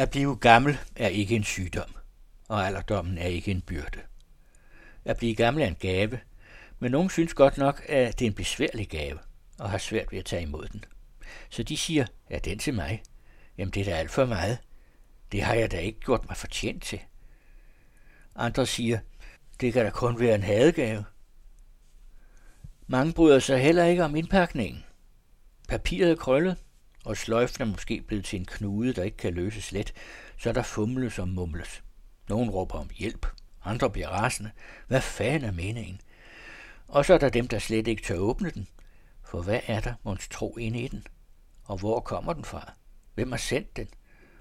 At blive gammel er ikke en sygdom, og alderdommen er ikke en byrde. At blive gammel er en gave, men nogen synes godt nok, at det er en besværlig gave, og har svært ved at tage imod den. Så de siger, er den til mig? Jamen det er da alt for meget. Det har jeg da ikke gjort mig fortjent til. Andre siger, det kan da kun være en hadegave. Mange bryder sig heller ikke om indpakningen. Papiret er krøllet, og sløjfen er måske blevet til en knude, der ikke kan løses let, så der fumles og mumles. Nogen råber om hjælp, andre bliver rasende. Hvad fanden er meningen? Og så er der dem, der slet ikke tør åbne den. For hvad er der, mons tro inde i den? Og hvor kommer den fra? Hvem har sendt den?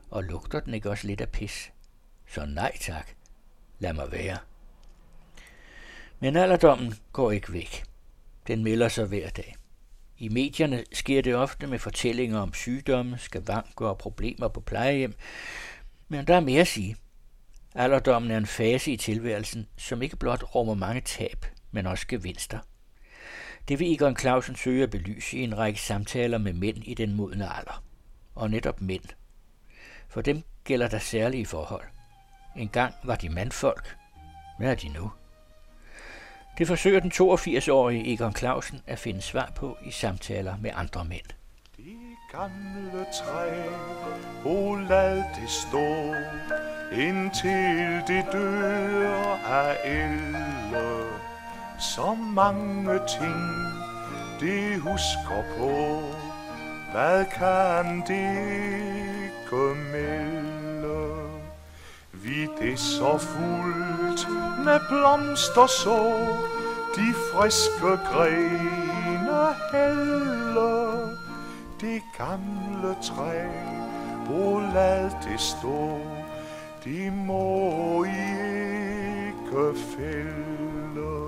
Og lugter den ikke også lidt af pis? Så nej tak. Lad mig være. Men alderdommen går ikke væk. Den melder sig hver dag. I medierne sker det ofte med fortællinger om sygdomme, skavanker og problemer på plejehjem, men der er mere at sige. Alderdommen er en fase i tilværelsen, som ikke blot rummer mange tab, men også gevinster. Det vil Egon Clausen søge at belyse i en række samtaler med mænd i den modne alder. Og netop mænd. For dem gælder der særlige forhold. En gang var de mandfolk. Hvad er de nu? Det forsøger den 82-årige Egon Clausen at finde svar på i samtaler med andre mænd. Det gamle træ, oh lad det stå, indtil det dør af elde. Så mange ting, det husker på, hvad kan det gå melde? Vi det så fuldt med blomster så, de friske grene hælder. Det gamle træ, hvor lad det stå, de må I ikke fælde.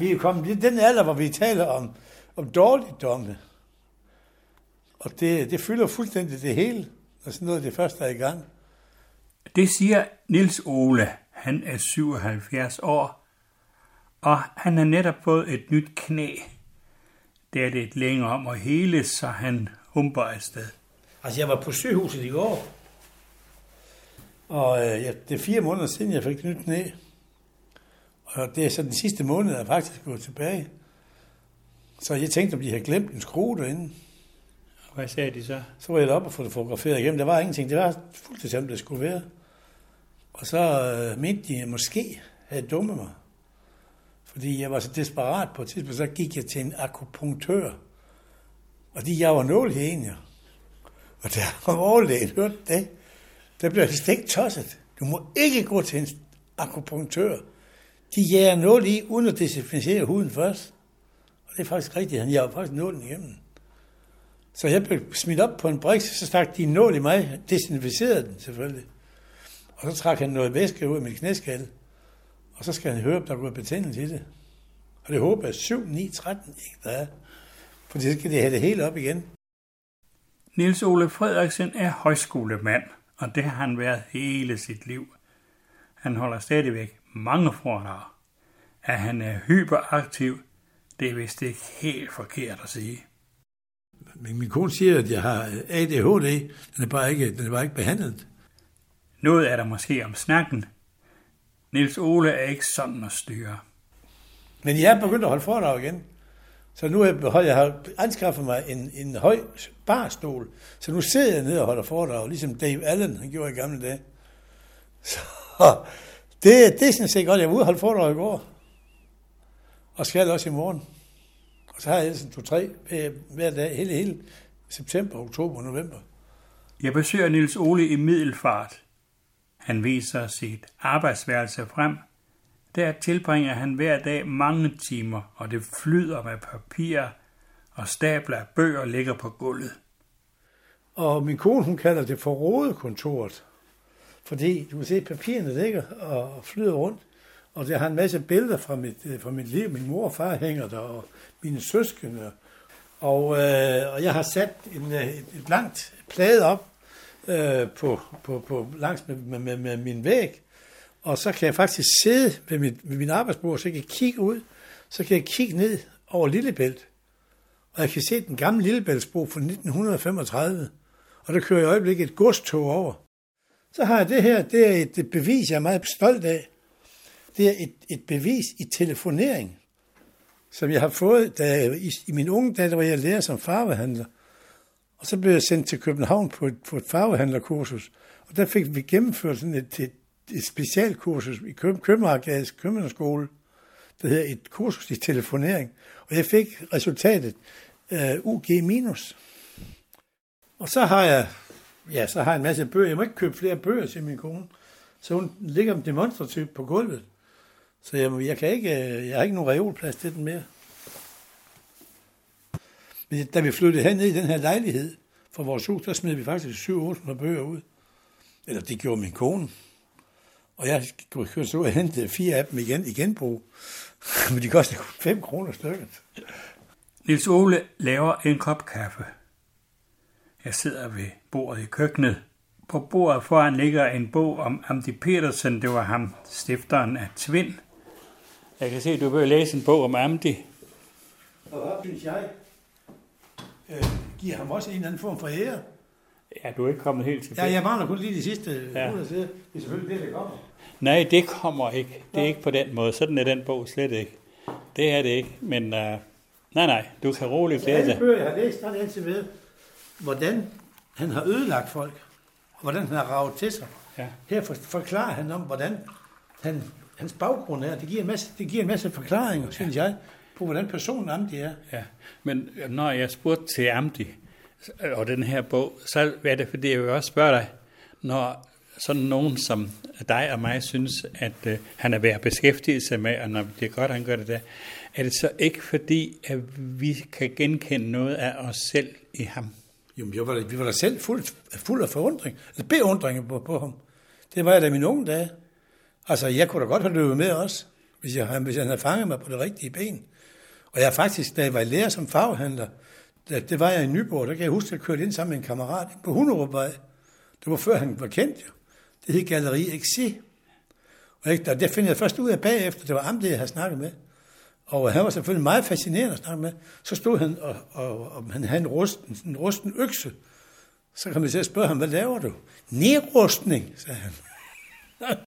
Vi er kommet i den alder, hvor vi taler om, om dårligdomme. Og det, det fylder fuldstændig det hele, når sådan noget det første er i gang. Det siger Nils Ole. Han er 77 år, og han har netop fået et nyt knæ. Det er lidt længere om at hele, så han humper afsted. Altså, jeg var på sygehuset i går, og øh, det er fire måneder siden, jeg fik nyt knæ. Og det er så den sidste måned, jeg faktisk gået tilbage. Så jeg tænkte, om de havde glemt en skrue derinde. Hvad sagde de så? Så var jeg deroppe og få det fotograferet igennem. Der var ingenting. Det var fuldstændig som det skulle være. Og så øh, mente de, at jeg måske havde dummet mig. Fordi jeg var så desperat på et tidspunkt, så gik jeg til en akupunktør. Og de jeg var nål. Og der var overlægen hørt det. Der blev jeg stik tosset. Du må ikke gå til en akupunktør. De jager nål i, uden at desinficere huden først. Og det er faktisk rigtigt. Han jager faktisk nålen igennem. Så jeg blev smidt op på en briks, så stak de en nål i mig, desinficerede den selvfølgelig. Og så trak han noget væske ud af mit knæskal. Og så skal han høre, om der går betændelse i det. Og det håber jeg 7, 9, 13 ikke der er. For så skal det have det helt op igen. Niels Ole Frederiksen er højskolemand, og det har han været hele sit liv. Han holder stadigvæk mange foredrag. At han er hyperaktiv, det er vist ikke helt forkert at sige. Men min kone siger, at jeg har ADHD. Den er bare ikke, den er bare ikke behandlet. Noget er der måske om snakken. Niels Ole er ikke sådan at styre. Men jeg er begyndt at holde foredrag igen. Så nu er jeg, jeg har anskaffet mig en, en høj barstol. Så nu sidder jeg ned og holder foredrag, ligesom Dave Allen, han gjorde i gamle dage. Så det, det er sådan set godt. Jeg var ude og holde foredrag i går. Og skal også i morgen. Og så har jeg sådan to-tre hver dag, hele, hele september, oktober, november. Jeg besøger Nils Ole i Middelfart. Han viser sit arbejdsværelse frem. Der tilbringer han hver dag mange timer, og det flyder med papirer, og stabler af bøger ligger på gulvet. Og min kone, hun kalder det for rodekontoret. Fordi du kan se, at papirerne ligger og flyder rundt. Og der har en masse billeder fra mit, øh, fra mit liv. Min mor og far hænger der, og mine søskende. Og, øh, og jeg har sat en, øh, et, et langt plade op øh, på, på, på, langs med, med, med, med min væg. Og så kan jeg faktisk sidde ved mit, ved min arbejdsbord, så jeg kan kigge ud. Så kan jeg kigge ned over Lillebælt. Og jeg kan se den gamle Lillebæltsbro fra 1935. og der kører i øjeblikket et godstog over. Så har jeg det her, det er et bevis, jeg er meget stolt af. Det er et, et bevis i telefonering, som jeg har fået da jeg, i, i min unge dag, hvor jeg lærer som farvehandler. Og så blev jeg sendt til København på et, på et farvehandlerkursus. Og der fik vi gennemført sådan et, et, et specialkursus i Køb, Københavns Københavnsskole, der hedder et kursus i telefonering. Og jeg fik resultatet øh, UG minus. Og så har jeg, ja, så har jeg en masse bøger. Jeg må ikke købe flere bøger til min kone. Så hun ligger demonstrativt på gulvet. Så jeg, jeg, kan ikke, øh, jeg har ikke nogen reolplads til den mere. Men da vi flyttede hen i den her lejlighed fra vores hus, der smed vi faktisk 700 bøger ud. Eller det gjorde min kone. Og jeg kunne så og hente fire af dem igen i genbrug. Men de koster 5 kroner stykket. Nils Ole laver en kop kaffe. Jeg sidder ved bordet i køkkenet. På bordet foran ligger en bog om Amdi Petersen. Det var ham, stifteren af Tvind. Jeg kan se, at du vil læse en bog om Amdi. Og hvad synes jeg, øh, giver ham også en eller anden form for ære. Ja, du er ikke kommet helt til Ja, jeg mangler kun lige de sidste Ja. 100 sider. Det er selvfølgelig det, der kommer. Nej, det kommer ikke. Det er ikke på den måde. Sådan er den bog slet ikke. Det er det ikke. Men uh, nej, nej, du kan roligt Så alle læse. bøger, jeg har læst, der er altid ved, hvordan han har ødelagt folk, og hvordan han har ravet til sig. Ja. Her for, forklarer han om, hvordan han, hans baggrund er. Det giver en masse, det giver en masse forklaringer, synes jeg, på hvordan personen Amdi er. Ja, men når jeg spurgte til Amdi og den her bog, så er det fordi, jeg vil også spørge dig, når sådan nogen som dig og mig synes, at øh, han er værd at beskæftige sig med, og når det er godt, han gør det der, er det så ikke fordi, at vi kan genkende noget af os selv i ham? Jo, jeg var, vi var da selv fuld, fuld af forundring, eller beundring på, på ham. Det var jeg da i mine unge dage. Altså, jeg kunne da godt have løbet med også, hvis, jeg, hvis han havde fanget mig på det rigtige ben. Og jeg faktisk, da jeg var lærer som faghandler, da, det var jeg i Nyborg, der kan jeg huske, at jeg kørte ind sammen med en kammerat på Hunderupvej. Det var før han var kendt jo. Det hed Galleri XC. Og jeg, der, finder jeg først ud af bagefter, det var ham, det jeg havde snakket med. Og han var selvfølgelig meget fascinerende at snakke med. Så stod han, og, og, og han havde en rusten, en rusten økse. Så kom jeg til at spørge ham, hvad laver du? Nedrustning, sagde han.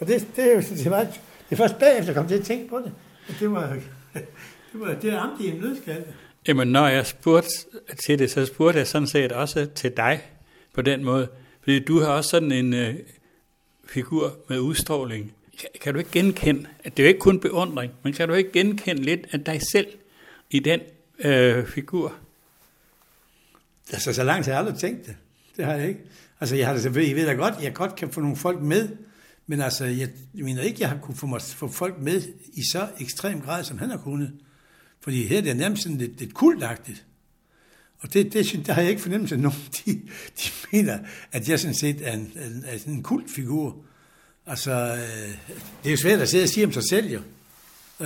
og det, det, er det, var, det er først bagefter, jeg kom til at tænke på det. Det var, det var det er Amdi i en nødskal. Jamen, når jeg spurgte til det, så spurgte jeg sådan set også til dig på den måde. Fordi du har også sådan en øh, figur med udstråling. Kan, kan du ikke genkende, at det er jo ikke kun beundring, men kan du ikke genkende lidt af dig selv i den øh, figur? Altså, så langt har jeg aldrig tænkt det. Det har jeg ikke. Altså, jeg har det selvfølgelig, jeg ved da godt, jeg godt kan få nogle folk med, men altså, jeg, jeg mener ikke, jeg har kunne få, mig, få folk med i så ekstrem grad, som han har kunnet. Fordi her er det nærmest sådan lidt, lidt kultagtigt. Og det, det, synes, der har jeg ikke fornemmelse af, nogen de, de mener, at jeg sådan set er, en, en, er sådan en kultfigur. Altså, øh, det er jo svært at sidde og sige om sig selv, jo.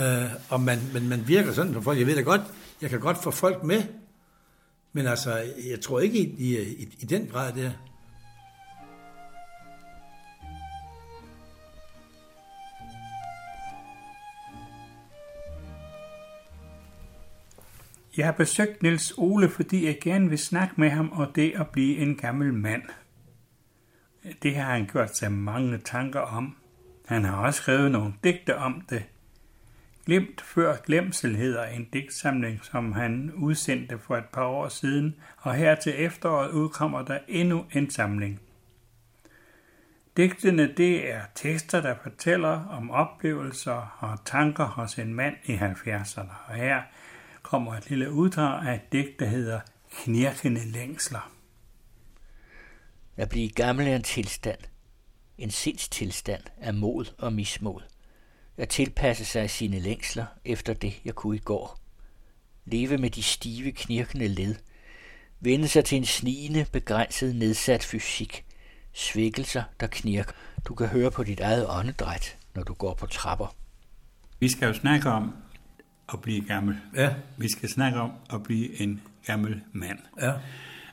Øh, og man, men man virker sådan på folk. Jeg ved da godt, jeg kan godt få folk med, men altså, jeg tror ikke i, i, i, i den grad der. Jeg har besøgt Niels Ole, fordi jeg gerne vil snakke med ham og det at blive en gammel mand. Det har han gjort sig mange tanker om. Han har også skrevet nogle digte om det. Glemt før glemsel hedder en digtsamling, som han udsendte for et par år siden, og her til efteråret udkommer der endnu en samling. Digtene det er tekster, der fortæller om oplevelser og tanker hos en mand i 70'erne. Og her kommer et lille uddrag af et digt, der hedder Knirkende længsler. At blive gammel er en tilstand. En sindstilstand af mod og mismod. At tilpasse sig sine længsler efter det, jeg kunne i går. Leve med de stive, knirkende led. Vende sig til en snigende, begrænset, nedsat fysik. Svækkelser, der knirker. Du kan høre på dit eget åndedræt, når du går på trapper. Vi skal jo snakke om at blive gammel. Ja, Vi skal snakke om at blive en gammel mand. ja.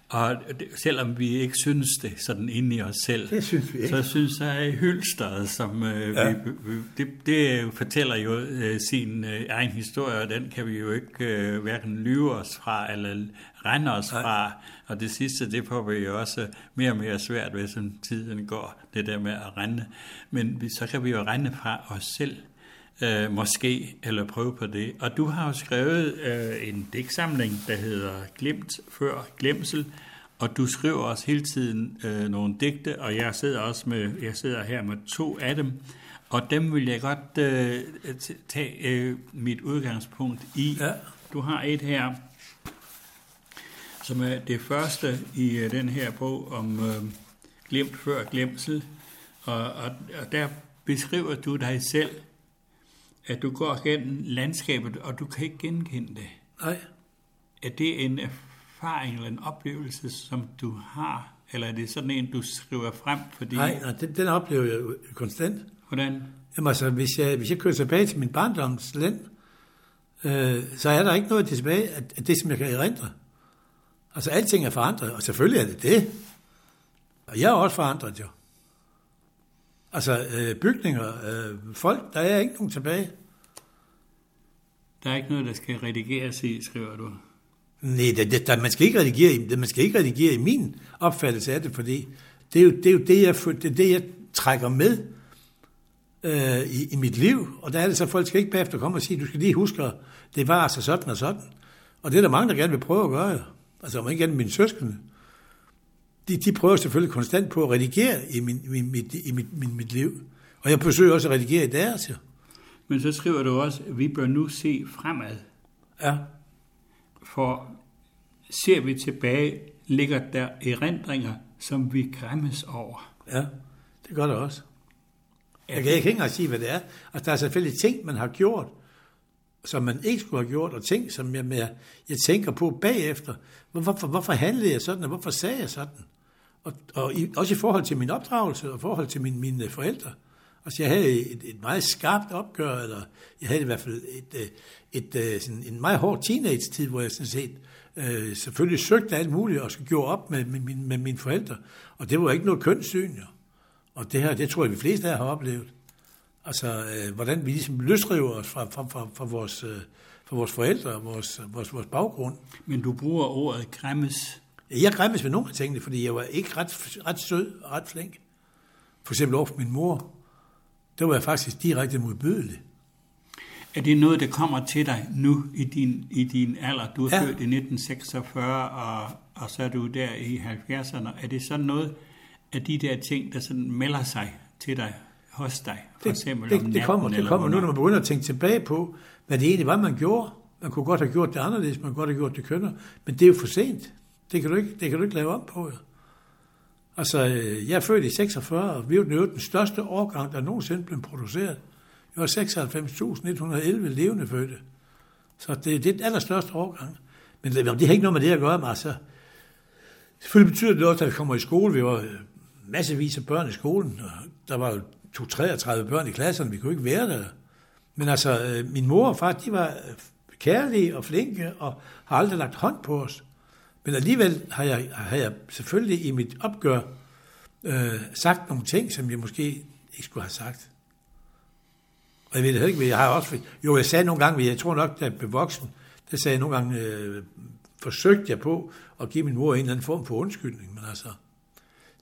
Og selvom vi ikke synes det sådan inde i os selv, Det synes vi ikke. så synes jeg, at Hylstad, som øh, ja. vi, vi, det, det fortæller jo øh, sin øh, egen historie, og den kan vi jo ikke øh, hverken lyve os fra eller rende os Nej. fra. Og det sidste, det får vi jo også mere og mere svært ved, som tiden går, det der med at rende. Men vi, så kan vi jo rende fra os selv, øh, måske, eller prøve på det. Og du har jo skrevet øh, en digtsamling, der hedder Glimt før glemsel, og du skriver også hele tiden øh, nogle digte, og jeg sidder også med, jeg sidder her med to af dem, og dem vil jeg godt øh, tage øh, mit udgangspunkt i. Ja. Du har et her, som er det første i øh, den her bog om øh, glimt før glemsel, og, og, og der beskriver du dig selv, at du går gennem landskabet, og du kan ikke genkende det. Nej. Er det en erfaring eller en oplevelse, som du har, eller er det sådan en, du skriver frem, fordi... Nej, nej den, den oplever jeg jo konstant. Hvordan? Jamen altså, hvis jeg, hvis jeg kører tilbage til min barndoms land, øh, så er der ikke noget tilbage af af det, som jeg kan erindre. Altså, alting er forandret, og selvfølgelig er det det. Og jeg er også forandret jo. Altså, øh, bygninger, øh, folk, der er ikke nogen tilbage. Der er ikke noget, der skal redigeres i, skriver du. Nej, det, det, der, man, skal ikke redigere, i- man skal ikke redigere i min opfattelse af det, fordi det er jo det, er jo det, jeg, det, er det, jeg trækker med øh, i, i mit liv. Og der er det så, folk skal ikke bagefter komme og sige, du skal lige huske, at det var altså sådan og sådan. Og det er der mange, der gerne vil prøve at gøre. Altså, om ikke andet mine søskende. De, de prøver selvfølgelig konstant på at redigere i, min, min, mit, i mit, min, mit liv. Og jeg forsøger også at redigere i deres. Jo. Men så skriver du også, at vi bør nu se fremad, Ja. for ser vi tilbage, ligger der erindringer, som vi græmmes over. Ja, det gør det også. Jeg kan, ikke engang sige, hvad det er. Altså, der er selvfølgelig ting, man har gjort, som man ikke skulle have gjort, og ting, som jeg, jeg, jeg tænker på bagefter. Hvor- Hvorfor, hvorfor handlede jeg sådan, og hvorfor sagde jeg sådan? Og, og i, også i forhold til min opdragelse, og i forhold til min, mine forældre. Altså, jeg havde et, et meget skarpt opgør, eller jeg havde i hvert fald et, øh, et, et, sådan en meget hård teenage-tid, hvor jeg sådan set øh, selvfølgelig søgte alt muligt, og så gjorde op med, med, med, med mine forældre. Og det var ikke noget kønssyn, jo. Og det her, det tror jeg, vi fleste af jer har oplevet. Altså, øh, hvordan vi ligesom løsriver os fra, fra, fra, fra, vores, øh, fra vores forældre og vores, vores, vores baggrund. Men du bruger ordet græmmes. Jeg græmmes ved nogle af tingene, fordi jeg var ikke ret, ret sød og ret flink. For eksempel over for min mor. Der var jeg faktisk direkte modbydelig. Er det noget, der kommer til dig nu i din, i din alder? Du er Ja. født i 1946, og, og så er du der i 70'erne. Er det sådan noget af de der ting, der sådan melder sig til dig, hos dig? For Det, eksempel om det, natten det kommer, det kommer nu, når man begynder at tænke tilbage på, hvad det egentlig var, man gjorde. Man kunne godt have gjort det anderledes, man kunne godt have gjort det kønner, men det er jo for sent. Det kan du ikke, det kan du ikke lave om på. Jo. Altså, øh, jeg er født i 46, og vi er jo den den største årgang, der nogensinde blev produceret. Vi var 96.111 levende fødte. Så det, det er den allerstørste årgang. Men det, det har ikke noget med det at gøre, men altså, selvfølgelig betyder det også, at vi kommer i skole. Vi var øh, massevis af børn i skolen, og der var jo 33 børn i klasserne, vi kunne ikke være der. Men altså, øh, min mor og far, de var øh, kærlige og flinke, og har aldrig lagt hånd på os. Men alligevel har jeg, har jeg selvfølgelig i mit opgør øh, sagt nogle ting, som jeg måske ikke skulle have sagt. Og jeg ved det ikke, men jeg har også... Jo, jeg sagde nogle gange, men jeg tror nok, da jeg blev voksen, der sagde jeg nogle gange, øh, forsøgte jeg på at give min mor en eller anden form for undskyldning, men altså,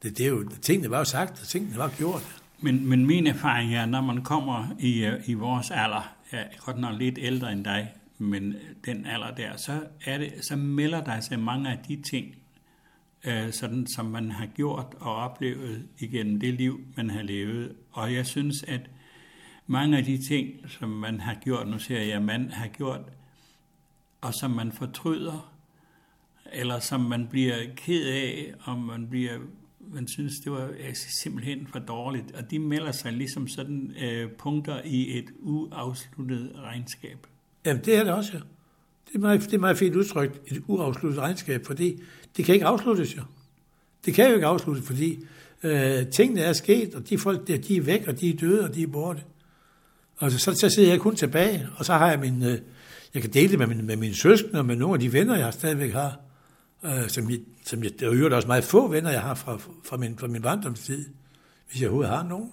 det, det er jo, tingene var jo sagt, og tingene var gjort. Men, men min erfaring er, når man kommer i, øh, i vores alder, jeg er godt nok lidt ældre end dig, men den alder der, så, er det, så melder der sig mange af de ting, øh, sådan som man har gjort og oplevet igennem det liv, man har levet. Og jeg synes, at mange af de ting, som man har gjort, nu ser jeg, man har gjort, og som man fortryder, eller som man bliver ked af, og man bliver man synes, det var øh, simpelthen for dårligt. Og de melder sig ligesom sådan øh, punkter i et uafsluttet regnskab. Jamen, det er det også, ja. Det er meget, det er meget fint udtrykt, et uafsluttet regnskab, fordi det kan ikke afsluttes, jo. Det kan jo ikke afsluttes, fordi øh, tingene er sket, og de folk der, de er væk, og de er døde, og de er borte. Og så, så sidder jeg kun tilbage, og så har jeg min, øh, jeg kan dele det med, min, med mine søskende, og med nogle af de venner, jeg stadigvæk har. øh, som, jeg, som jeg, der er jo også meget få venner, jeg har fra, fra, min, fra min barndomstid, hvis jeg overhovedet har nogen.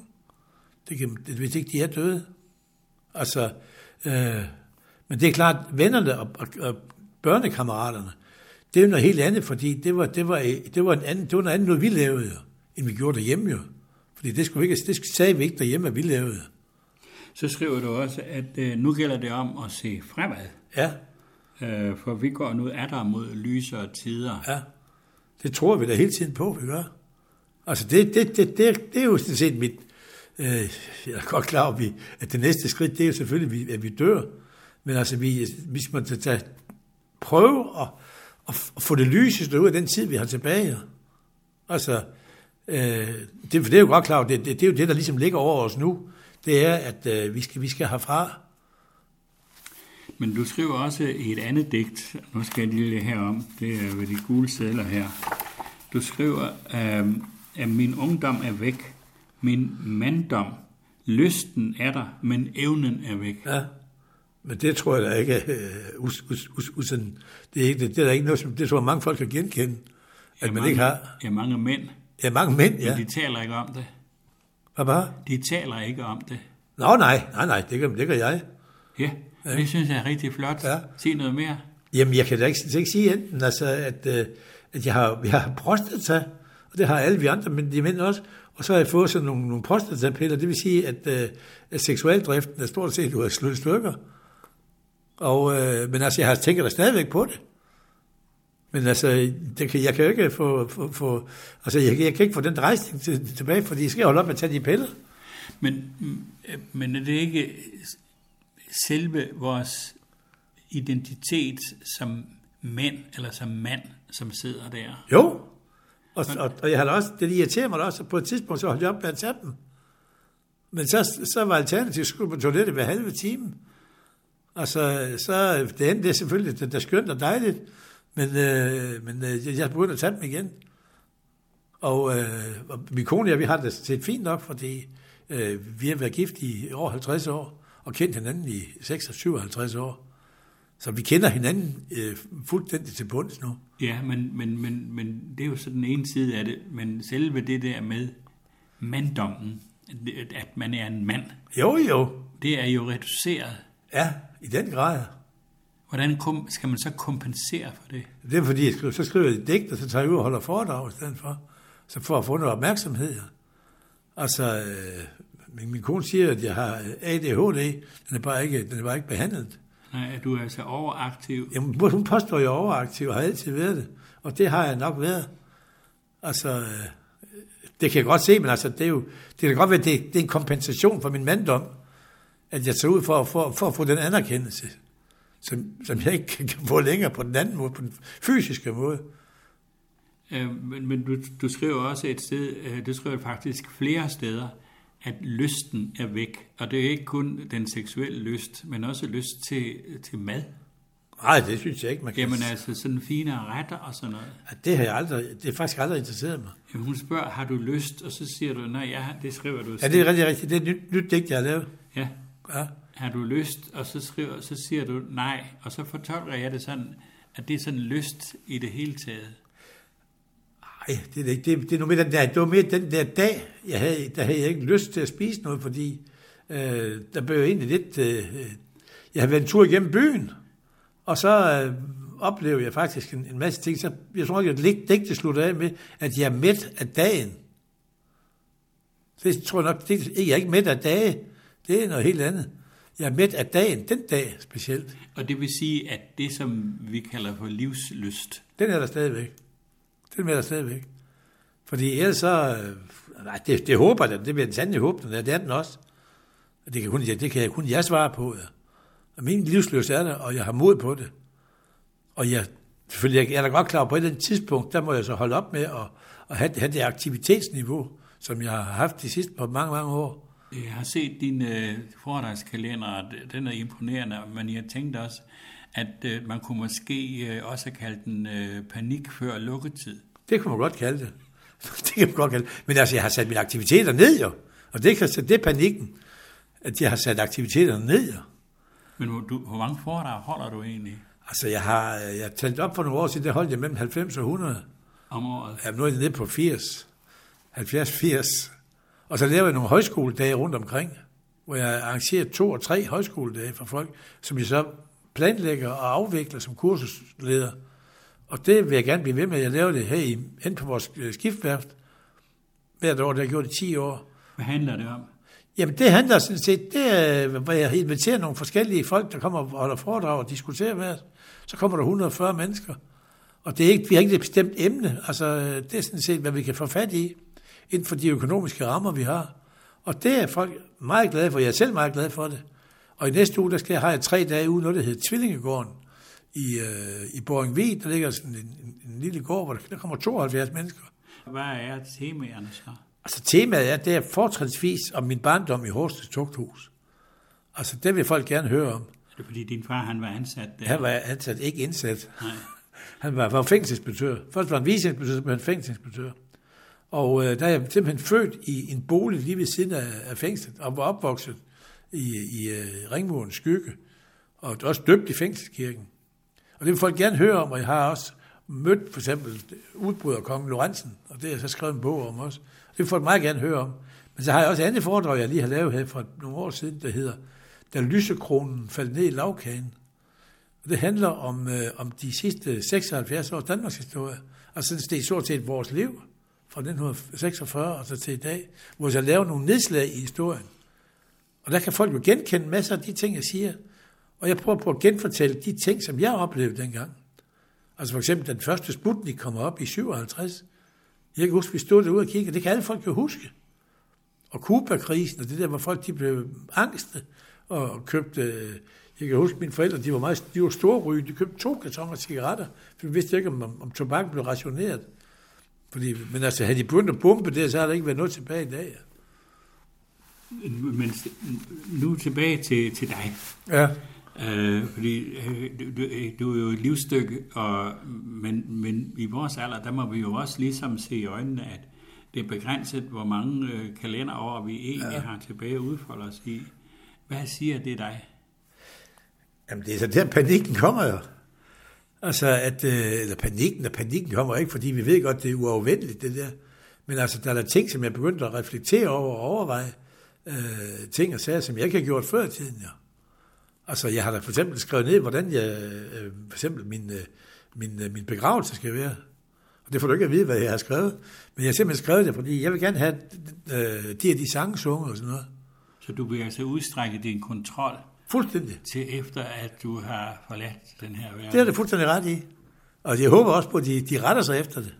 Det kan, det, hvis ikke de er døde. Altså, øh, men det er klart, vennerne og, og, og børnekammeraterne, det er jo noget helt andet, fordi det var, det var, det var, en anden, det var noget andet, noget vi lavede, end vi gjorde derhjemme jo. Fordi det, skulle ikke, det sagde vi ikke derhjemme, at vi lavede. Så skriver du også, at øh, nu gælder det om at se fremad. Ja, Øh, for vi går nu er der mod lysere tider. ja. Det tror vi da hele tiden på, vi gør. Altså, det, det, det, det, det er jo sådan set mit... Øh, jeg er godt klar over, at det næste skridt, det er jo selvfølgelig, at vi dør. Men altså, vi, vi skal tage, prøve at, at få det lyseste ud af den tid, vi har tilbage. Altså, øh, det, for det er jo godt klar over, det, det, det er jo det, der ligesom ligger over os nu. Det er, at øh, vi, skal, vi skal herfra. Men du skriver også i et andet digt, nu skal jeg lige herom, det er ved de gule sædler her. Du skriver, øh, at min ungdom er væk, min manddom, lysten er der, men evnen er væk. Ja. Men det tror jeg da ikke uh, us, us, us, us, det, er ikke, det, er der ikke noget, som, det tror jeg mange folk kan genkende, at Ja, man mange, ikke har. Ja, mange mænd, Ja, mange mænd, ja. ja. men de taler ikke om det. Hvad bare? De taler ikke om det. Nå, nej, nej, nej, det gør, det gør jeg. Ja, det synes jeg er rigtig flot. Ja. Sig noget mere. Jamen, jeg kan da ikke, ikke sige enten, altså, at, øh, at jeg har, jeg har prostata, og det har alle vi andre, men de mænd også, og så har jeg fået sådan nogle, nogle prostatapiller, det vil sige, at, øh, at seksualdriften er stort set ud af slået stykker. Og, øh, men altså, jeg har tænkt da stadigvæk på det. Men altså, det kan, jeg kan jo ikke få, få, få altså, jeg, jeg kan ikke få den rejsning til, tilbage, fordi jeg skal holde op med at tage de piller. Men, mm, men er det ikke selve vores identitet som mænd, eller som mand, som sidder der? Jo, og, og, og jeg har også, det irriterer mig også, at på et tidspunkt så holdt jeg op med at tage dem. Men så, så var alternativet at skulle på toilettet hver halve time. Altså, så det endte det er selvfølgelig, det er skønt og dejligt, men, øh, men øh, jeg begyndte at tage dem igen. Og, øh, og min kone og jeg, vi har det set fint nok, fordi øh, vi har været gift i over 50 år, og kendt hinanden i 56 år. Så vi kender hinanden øh, fuldstændig til bunds nu. Ja, men, men, men, men det er jo så den ene side af det. Men selve det der med manddommen, at man er en mand, Jo, jo. det er jo reduceret. Ja, i den grad. Hvordan kom, skal man så kompensere for det? Det er fordi, jeg skriver, så skriver jeg et digt, og så tager jeg ud og holder foredrag i stedet for. Så for at få noget opmærksomhed. Altså, øh, min, min kone siger, at jeg har ADHD. Den er bare ikke, den er bare ikke behandlet. Nej, at du er altså overaktiv. Jamen, hun påstår, at jeg er overaktiv, og har altid været det. Og det har jeg nok været. Altså, øh, det kan jeg godt se, men altså, det, er jo, det kan godt være, det, det er en kompensation for min manddom, at jeg tager ud for, for, for at få den anerkendelse, som, som jeg ikke kan få længere på den anden måde, på den fysiske måde. Øh, men men du, du skriver også et sted, øh, du skriver faktisk flere steder, at lysten er væk. Og det er ikke kun den seksuelle lyst, men også lyst til, til mad. Nej, det synes jeg ikke, man kan. Jamen altså sådan fine retter og sådan noget. Ja, Det har jeg aldrig, det er faktisk aldrig interesseret mig. Jamen, hun spørger, har du lyst? Og så siger du, nej, ja, det skriver du. Ja, det er rigtig rigtigt. Det er et nyt, nyt digt, jeg har lavet. Ja, Ja. har du lyst? Og så, skriver, så siger du nej. Og så fortolker jeg det sådan, at det er sådan lyst i det hele taget. Nej, det er det ikke. Det, det, er nu mere den der, det var mere den der dag, jeg havde, der havde jeg ikke lyst til at spise noget, fordi øh, der blev egentlig lidt... Øh, jeg havde været en tur igennem byen, og så øh, oplevede jeg faktisk en, en masse ting. Så jeg tror ikke, at digt digt slutter af med, at jeg er mæt af dagen. Det tror jeg nok, det, jeg er ikke mæt af dage. Det er noget helt andet. Jeg er mæt af dagen, den dag specielt. Og det vil sige, at det, som vi kalder for livslyst, Den er der stadigvæk. Den er der stadigvæk. Fordi ellers så... øh, Nej, det, det håber jeg, det vil jeg sandelig håbe, den er. Det er den også. Og det kan, kun, det kan kun jeg svare på. Ja. Og min livsløs er der, og jeg har mod på det. Og jeg, selvfølgelig, jeg, er da godt klar over, på et eller andet tidspunkt, der må jeg så holde op med at, at have, have det aktivitetsniveau, som jeg har haft de sidste på mange, mange år. Jeg har set din øh, foredragskalender, og den er imponerende, men jeg tænkte også, at øh, man kunne måske øh, også kalde den øh, panik før lukketid. Det kunne man godt kalde det. det kan man godt kalde det. Men altså, jeg har sat mine aktiviteter ned jo. Og det, kan, det er panikken, at jeg har sat aktiviteterne ned jo. Men hvor, du, hvor mange foredrag holder du egentlig? Altså, jeg har jeg talt op for nogle år siden, der holdt jeg mellem 90 og 100. Om året. Ja, nu er jeg nede på 80. 70-80. Og så laver jeg nogle højskoledage rundt omkring, hvor jeg arrangerer to og tre højskoledage for folk, som jeg så planlægger og afvikler som kursusleder. Og det vil jeg gerne blive ved med. Jeg laver det her i, hen på vores øh, skiftværft. Hvert år, det har jeg gjort i 10 år. Hvad handler det om? Jamen det handler sådan set, det er, hvor jeg inviterer nogle forskellige folk, der kommer og holder foredrag og diskuterer med os. Så kommer der 140 mennesker. Og det er ikke, vi har ikke et bestemt emne. Altså, det er sådan set, hvad vi kan få fat i, inden for de økonomiske rammer, vi har. Og det er folk meget glade for. Jeg er selv meget glad for det. Og i næste uge, der skal jeg have tre dage ude, noget der hedder Tvillingegården i, øh, i Boringvig. Der ligger sådan en, en, en lille gård, hvor der, der kommer 72 mennesker. Hvad er temaerne så? Altså temaet er, det er fortrinsvis om min barndom i Horsens Tugthus. Altså det vil folk gerne høre om. Er det fordi din far han var ansat der? Han var ansat, ikke indsat. Nej. Han var, var fængselsinspektør. Først var han viceinspektør, så blev han fængselsinspektør. Og øh, der er jeg simpelthen født i en bolig lige ved siden af, af fængslet, og var opvokset i, i øh, uh, Ringmurens skygge, og også døbt i fængselskirken. Og det vil folk gerne høre om, og jeg har også mødt for eksempel udbryder kongen Lorentzen, og det har jeg så skrevet en bog om også. Det vil folk meget gerne høre om. Men så har jeg også andet foredrag, jeg lige har lavet her for nogle år siden, der hedder, Da lysekronen faldt ned i lavkagen. Og det handler om, øh, om de sidste 76 års Danmarks historie. Altså det er stort set vores liv fra 1946 og så til i dag, hvor jeg laver nogle nedslag i historien. Og der kan folk jo genkende masser af de ting, jeg siger. Og jeg prøver på at genfortælle de ting, som jeg oplevede dengang. Altså for eksempel, den første Sputnik kommer op i 57. Jeg kan huske, vi stod derude og kiggede. Det kan alle folk jo huske. Og Kuba-krisen og det der, hvor folk de blev angste og købte... Øh, jeg kan huske, mine forældre, de var, meget, de var store ryge. De købte to kartonger cigaretter, for vi vidste ikke, om, om tobak blev rationeret. Fordi, men altså, havde de begyndt at bombe det, så har der ikke været noget tilbage i dag. Men nu tilbage til, til dig. Ja. Øh, fordi øh, du, du er jo et livsstykke, og, men, men i vores alder, der må vi jo også ligesom se i øjnene, at det er begrænset, hvor mange øh, kalenderår vi egentlig ja. har tilbage at udfolde os i. Hvad siger det dig? Jamen, det er så der, panikken kommer jo. Altså, at, øh, eller panikken, og panikken kommer ikke, fordi vi ved godt, det er uafvendeligt, det der. Men altså, der er der ting, som jeg begyndte at reflektere over og overveje. Øh, ting og sager, som jeg ikke har gjort før i tiden, ja. Altså, jeg har da for eksempel skrevet ned, hvordan jeg, øh, for eksempel min, øh, min, øh, min begravelse skal være. Og det får du ikke at vide, hvad jeg har skrevet. Men jeg har simpelthen skrevet det, fordi jeg vil gerne have øh, de her de sange sunget og sådan noget. Så du vil altså udstrække din kontrol Fuldstændig. til efter, at du har forladt den her verden? Det er det fuldstændig ret i. Og jeg håber også på, at de, de retter sig efter det.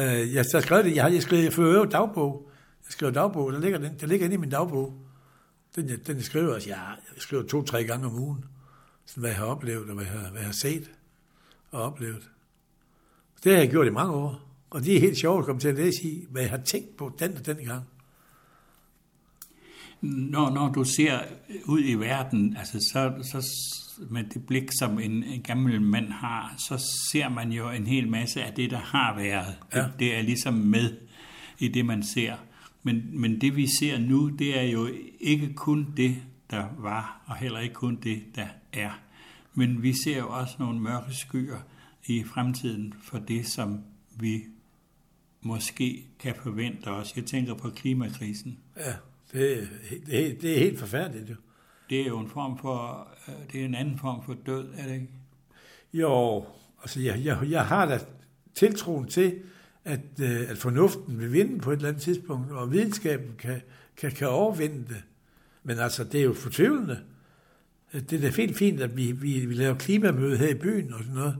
Øh, jeg har skrevet det, jeg har lige skrevet, jeg fører dagbog. Jeg skriver dagbog, der ligger, den, der ligger inde i min dagbog. Den, den jeg skriver også, ja, jeg skriver to-tre gange om ugen. Sådan, hvad jeg har oplevet, og hvad jeg har, hvad jeg har set og oplevet. Det har jeg gjort i mange år. Og det er helt sjovt at komme til at læse i, hvad jeg har tænkt på den og den gang. Når, når du ser ud i verden, altså så, så med det blik, som en, en gammel mand har, så ser man jo en hel masse af det, der har været. Ja. Det, det er ligesom med i det, man ser. Men, men det vi ser nu, det er jo ikke kun det, der var, og heller ikke kun det, der er. Men vi ser jo også nogle mørke skyer i fremtiden for det, som vi måske kan forvente os. Jeg tænker på klimakrisen. Ja, det, det, det er helt forfærdeligt jo. Det er jo en form for, øh, det er en anden form for død, er det ikke? Jo, altså jeg, jeg, jeg har da tiltroen til, at, øh, at fornuften vil vinde på et eller andet tidspunkt, og videnskaben kan, kan, kan overvinde det. Men altså, det er jo fortvivlende. Det er da fint fint, at vi, vi, vi laver klimamøde her i byen og sådan noget.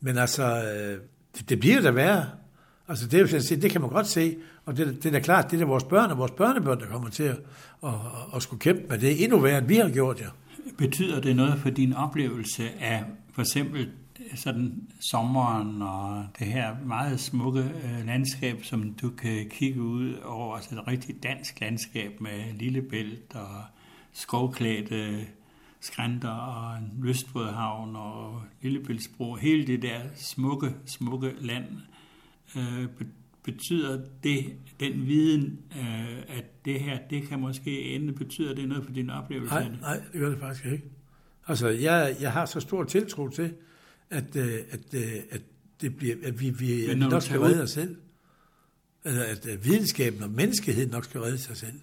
Men altså, øh, det, det bliver da værre. Altså, det, er jo sådan set, det kan man godt se, og det, det er da klart, det er vores børn og vores børnebørn, der kommer til at, at, at, skulle kæmpe med det endnu værre, end vi har gjort, ja. Betyder det noget for din oplevelse af for eksempel øh, sådan sommeren og det her meget smukke øh, landskab, som du kan kigge ud over, altså et rigtig dansk landskab med Lillebælt og skovklædte skrænter og en lystbådhavn og Lillebæltsbro, hele det der smukke, smukke land, øh, betyder det, den viden, øh, at det her, det kan måske ende, betyder det noget for din oplevelse? Nej, nej, det gør det faktisk ikke. Altså, jeg, jeg har så stor tiltro til, at, øh, at, øh, at, det bliver, at vi, vi at vi nok skal redde os selv. Altså, at øh, videnskaben og menneskeheden nok skal redde sig selv.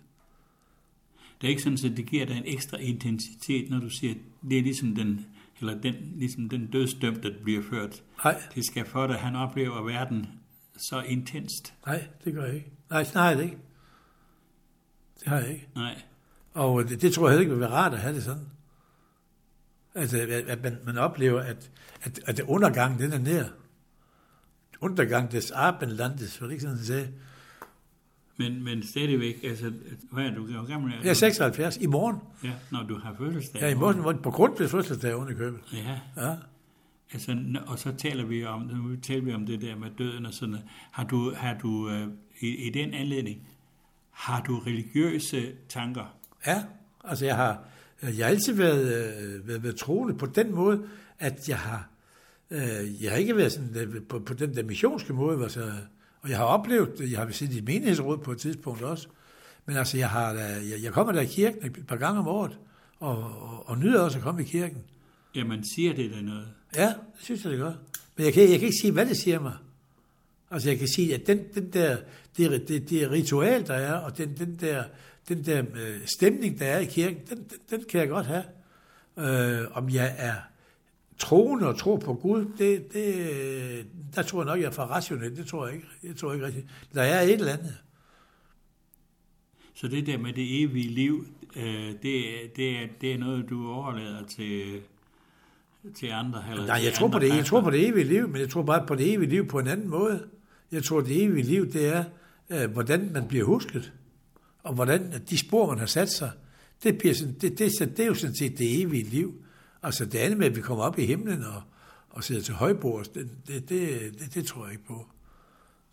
Det er ikke sådan, at det giver dig en ekstra intensitet, når du siger, det er ligesom den, eller den, ligesom den dødsdømte, der bliver ført. Nej, Det skal for dig, han oplever verden så intenst. nej, det gør jeg ikke. Nej, det ikke. Det har jeg ikke. Nej. Og det, det tror jeg heller ikke vil være rart at have det sådan. Altså, at, man, man oplever, at, at, at undergangen, den er nær. Undergang des Abendlandes, var det ikke sådan, han sagde? Men, men stadigvæk, altså, hvad er du, hvor gammel er du? Jeg er 76 i morgen. Ja, når du har fødselsdag. Ja, i morgen, på grund af fødselsdag under købet. Ja, Ja altså, og så taler vi om, nu taler vi om det der med døden og sådan noget. Har du, har du øh, i, i den anledning, har du religiøse tanker? Ja, altså jeg har, øh, jeg har altid været, øh, været, været troende på den måde, at jeg har, øh, jeg har ikke været sådan, øh, på, på den der missionske måde, altså, og jeg har oplevet, jeg har siddet i et menighedsråd på et tidspunkt også, men altså jeg, har, jeg, jeg kommer der i kirken et par gange om året, og, og, og nyder også at komme i kirken. Jamen, siger det dig noget? Ja, det synes jeg, det gør. Men jeg kan, jeg kan ikke sige, hvad det siger mig. Altså, jeg kan sige, at den, den der, det, det, det ritual, der er, og den, den der, den der øh, stemning, der er i kirken, den, den, den kan jeg godt have. Øh, om jeg er troende og tror på Gud, det, det, der tror jeg nok, jeg er for rationel. Det tror jeg ikke. Jeg tror ikke rigtigt. Der er et eller andet. Så det der med det evige liv, øh, det, det, er, det er noget, du overlader til, til andre? Eller Nej, til jeg tror, på det, jeg tror på det evige liv, men jeg tror bare på det evige liv på en anden måde. Jeg tror, det evige liv, det er, øh, hvordan man bliver husket, og hvordan de spor, man har sat sig, det, bliver sådan, det, det, det, det er jo sådan set det evige liv. Altså det andet med, at vi kommer op i himlen og, og sidder til højbords, det, det, det, det, det tror jeg ikke på.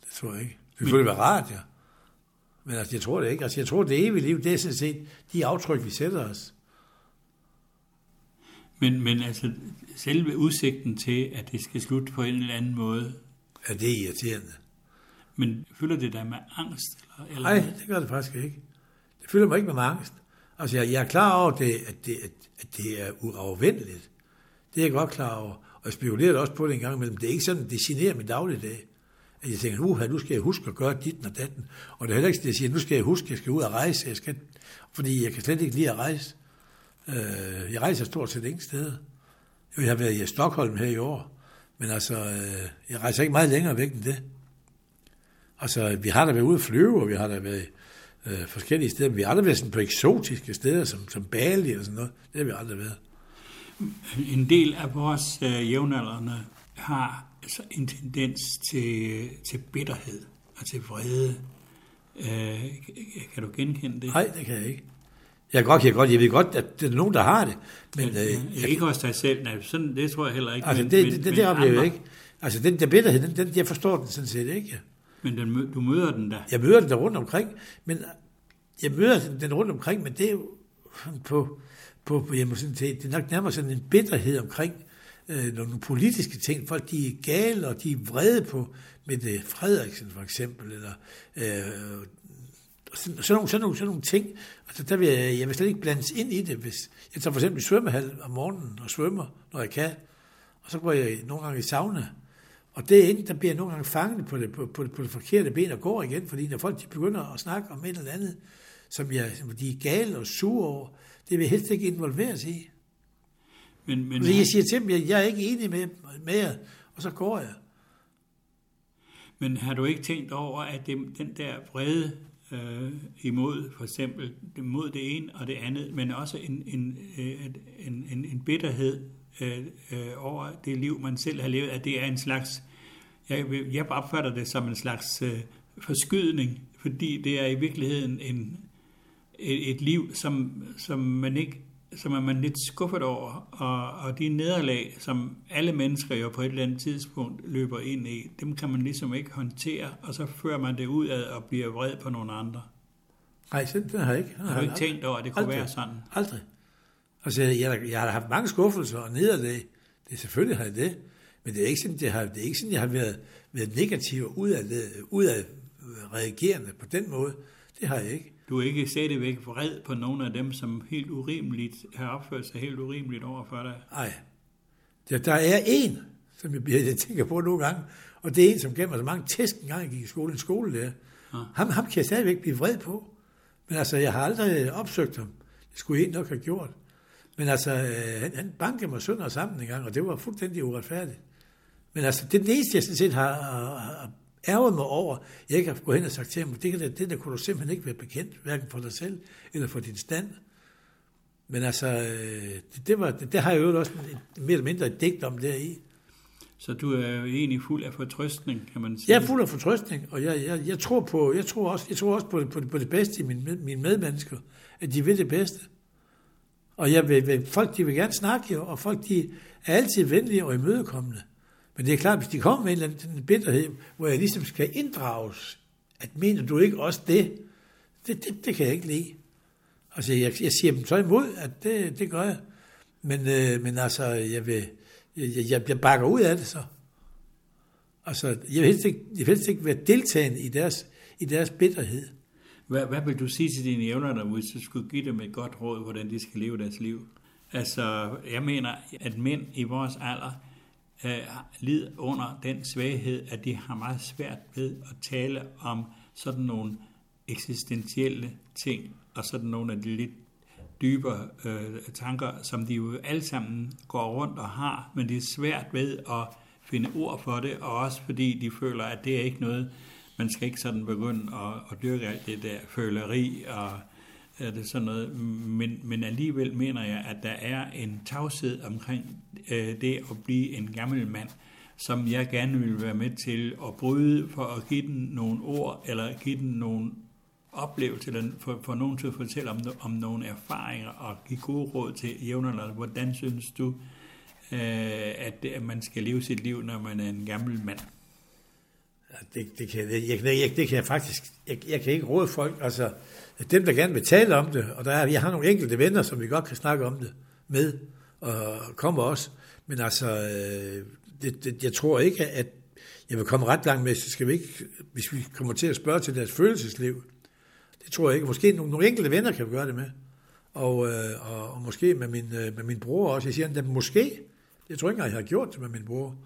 Det tror jeg ikke. Det vil selvfølgelig være rart, ja. Men altså, jeg tror det ikke. Altså, jeg tror, det evige liv, det er sådan set de aftryk, vi sætter os. Men, men altså, selve udsigten til, at det skal slutte på en eller anden måde, Ja, det er irriterende. men fylder det dig med angst? Eller, eller Nej, det gør det faktisk ikke. Det fylder mig ikke med angst. Altså, jeg, jeg er klar over, det, at, det, at, at det er uafvendeligt. Det er jeg godt klar over. Og jeg spekulerer også på det en gang imellem. Det er ikke sådan, det generer min dagligdag. At jeg tænker, uha, nu skal jeg huske at gøre dit og datten. Og det er heller ikke, at jeg siger, nu skal jeg huske, at jeg skal ud og rejse. Jeg skal, fordi jeg kan slet ikke lide at rejse. Øh, jeg rejser stort set ingen steder. Jo, jeg har været i Stockholm her i år. Men altså, øh, jeg rejser ikke meget længere væk end det. Altså, vi har da været ude at flyve, og vi har da været øh, forskellige steder, men vi har aldrig været sådan på eksotiske steder, som, som Bali og sådan noget. Det har vi aldrig været. En del af vores øh, jævnaldrende har altså en tendens til, til bitterhed og til vrede. Øh, kan du genkende det? Nej, det kan jeg ikke. Jeg, godt, jeg, godt, jeg ved godt, at det er nogen, der har det, men øh, Ja, jeg, ikke også dig selv, nej, sådan, det tror jeg heller ikke. altså, men- det, men- det, det, men det oplever jeg ikke. Altså, den der bitterhed, den, den, jeg forstår den sådan set ikke. Men den, du møder den der. Jeg møder den der rundt omkring, men jeg møder den- den rundt omkring, men det er jo på, på, på jeg må sådan sige, det er nok nærmere sådan en bitterhed omkring øh, nogle politiske ting. Folk, de er gale, og de er vrede på Mette Frederiksen for eksempel, eller øh, sådan, sådan, nogle, sådan, nogle, sådan nogle ting. Altså, der vil jeg, jeg vil slet ikke blandes ind i det. Hvis jeg tager for eksempel i svømmehal om morgenen og svømmer, når jeg kan, og så går jeg nogle gange i sauna, og derinde, der bliver jeg nogle gange fanget på det, på, på, på det forkerte ben og går igen, fordi når folk de begynder at snakke om et eller andet, som, jeg, som de er gale og sure over, det vil jeg helst ikke involveres i. Men, men, Så jeg siger til dem, jeg, jeg er ikke enig med, med jer, og så går jeg. men har du ikke tænkt over, at det, den der vrede øh, imod for eksempel mod det ene og det andet, men også en, en, øh, en, en, en bitterhed øh, øh, over det liv, man selv har levet, at det er en slags, jeg, jeg opfatter det som en slags øh, forskydning, fordi det er i virkeligheden en, et, et liv, som, som man ikke som er man lidt skuffet over, og, og de nederlag, som alle mennesker jo på et eller andet tidspunkt løber ind i, dem kan man ligesom ikke håndtere, og så fører man det ud af og bliver vred på nogle andre. Nej, den har jeg ikke. Den Har du ikke aldrig- tænkt over, at det kunne aldrig. være sådan? Aldrig. Altså, jeg, jeg, har haft mange skuffelser og nederlag. Det er selvfølgelig har jeg det. Men det er ikke sådan, det har, det er ikke sådan jeg har været, været negativ og udad, udad reagerende på den måde. Det har jeg ikke. Du er ikke stadigvæk vred på nogle af dem, som helt urimeligt har opført sig helt urimeligt over for dig? Nej. Der, der er en, som jeg, jeg tænker på nogle gange, og det er en, som gav mig så mange tæsk, en gang jeg gik i skole, en skolelærer. Ja. Ham, ham kan jeg stadigvæk blive vred på. Men altså, jeg har aldrig opsøgt ham. Det skulle jeg nok have gjort. Men altså, øh, han, han bankede mig sønder sammen en gang, og det var fuldstændig uretfærdigt. Men altså, det er det eneste, jeg sådan set har, har ærget mig over, jeg ikke har gået hen og sagt til ham, det, det, det der kunne du simpelthen ikke være bekendt, hverken for dig selv eller for din stand. Men altså, øh, det, det, var, det, det har jeg jo også mere eller mindre et digt om deri. Så du er jo egentlig fuld af fortrøstning, kan man sige? Jeg er fuld af fortrøstning, og jeg, jeg, jeg, tror, på, jeg tror også, jeg tror også på, på, på det bedste i mine, mine medmennesker, at de vil det bedste. Og jeg vil, vil, folk de vil gerne snakke, og folk de er altid venlige og imødekommende. Men det er klart, hvis de kommer med en eller anden bitterhed, hvor jeg ligesom skal inddrages, at mener du ikke også det? Det, det, det kan jeg ikke lide. Altså, jeg, jeg siger dem så imod, at det, det gør jeg. Men, øh, men altså, jeg vil, jeg, jeg, jeg bakker ud af det så. Altså, jeg vil helst ikke, jeg vil helst ikke være deltagende i deres, i deres bitterhed. Hvad, hvad vil du sige til dine jævnere hvis du skulle give dem et godt råd, hvordan de skal leve deres liv? Altså, jeg mener, at mænd i vores alder øh, lider under den svaghed, at de har meget svært ved at tale om sådan nogle eksistentielle ting, og sådan nogle af de lidt dybere øh, tanker, som de jo alle sammen går rundt og har, men det er svært ved at finde ord for det, og også fordi de føler, at det er ikke noget, man skal ikke sådan begynde at, at dyrke alt det der føleri og er det sådan noget, men, men alligevel mener jeg, at der er en tavshed omkring øh, det at blive en gammel mand, som jeg gerne vil være med til at bryde for at give den nogle ord, eller give den nogle oplevelser, eller for, for nogen til at fortælle om, om nogle erfaringer, og give gode råd til jævnaldrende. Hvordan synes du, øh, at, at man skal leve sit liv, når man er en gammel mand? Det, det, kan, jeg, jeg, det kan jeg faktisk, jeg, jeg kan ikke råde folk, altså dem, der gerne vil tale om det, og der er, jeg har nogle enkelte venner, som vi godt kan snakke om det med, og kommer også, men altså, øh, det, det, jeg tror ikke, at jeg vil komme ret langt med, så skal vi ikke, hvis vi kommer til at spørge til deres følelsesliv, det tror jeg ikke. Måske nogle, nogle enkelte venner kan vi gøre det med, og, øh, og, og måske med min, øh, med min bror også. Jeg siger at måske, jeg tror ikke engang, jeg har gjort det med min bror,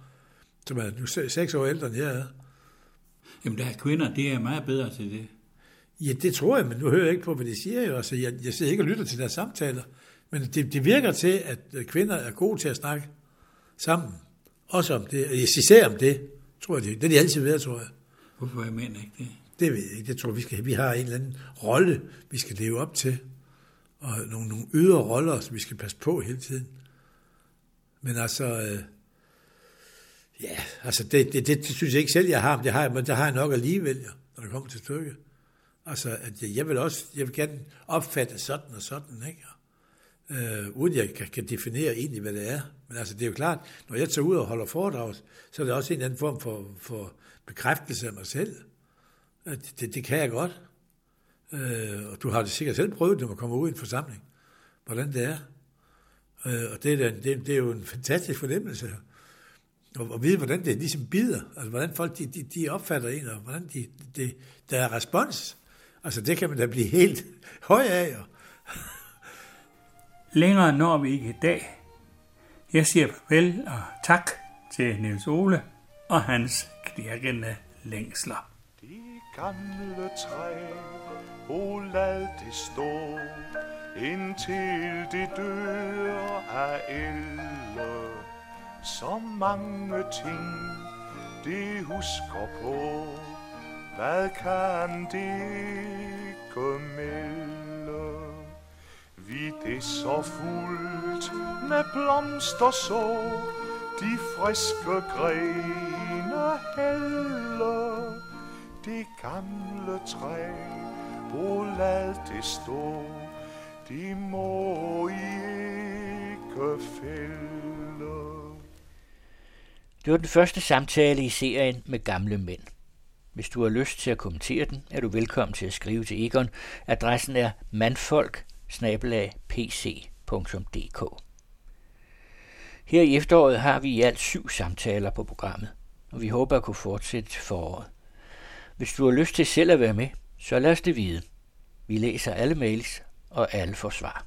som er nu seks år ældre end jeg er. Jamen, der er kvinder, det er meget bedre til det. Ja, det tror jeg, men nu hører jeg ikke på, hvad de siger. Jo. Altså, jeg, jeg sidder ikke og lytter til deres samtaler. Men det, det virker til, at øh, kvinder er gode til at snakke sammen. Også om det. Især om det, tror jeg. Det, det er de altid ved, tror jeg. Hvorfor er mænd ikke det? Det ved jeg ikke. Det tror vi skal. Vi har en eller anden rolle, vi skal leve op til. Og nogle, nogle ydre roller, som vi skal passe på hele tiden. Men altså, øh, ja, altså det, det, det, det, synes jeg ikke selv, jeg har, men det har, men det har jeg nok alligevel, ja, når det kommer til stykket. Altså, at jeg, jeg vil også, jeg vil gerne opfatte sådan og sådan, ikke? Øh, uden jeg kan, kan definere egentlig, hvad det er. Men altså, det er jo klart, når jeg tager ud og holder foredrag, så er det også en eller anden form for, for bekræftelse af mig selv. Det, det, det kan jeg godt. Øh, og du har det sikkert selv prøvet, når man kommer ud i en forsamling, hvordan det er. Øh, og det er, det, det er jo en fantastisk fornemmelse. Og, og vide, hvordan det ligesom bider. Altså, hvordan folk de, de, de opfatter en, og hvordan de, de, der er respons. Altså, det kan man da blive helt høj af. Længere når vi ikke i dag. Jeg siger farvel og tak til Niels Ole og hans knirkende længsler. De gamle træ, o lad det stå, indtil det dør af elde. Så mange ting, det husker på, hvad kan det ikke melde? Vi det så fuldt med blomster så, de friske grene hælde. Det gamle træ, hvor lad det stå, de må ikke fælde. Det var den første samtale i serien med gamle mænd. Hvis du har lyst til at kommentere den, er du velkommen til at skrive til Egon. Adressen er mandfolk pc.dk. Her i efteråret har vi i alt syv samtaler på programmet, og vi håber at kunne fortsætte foråret. Hvis du har lyst til selv at være med, så lad os det vide. Vi læser alle mails, og alle får svar.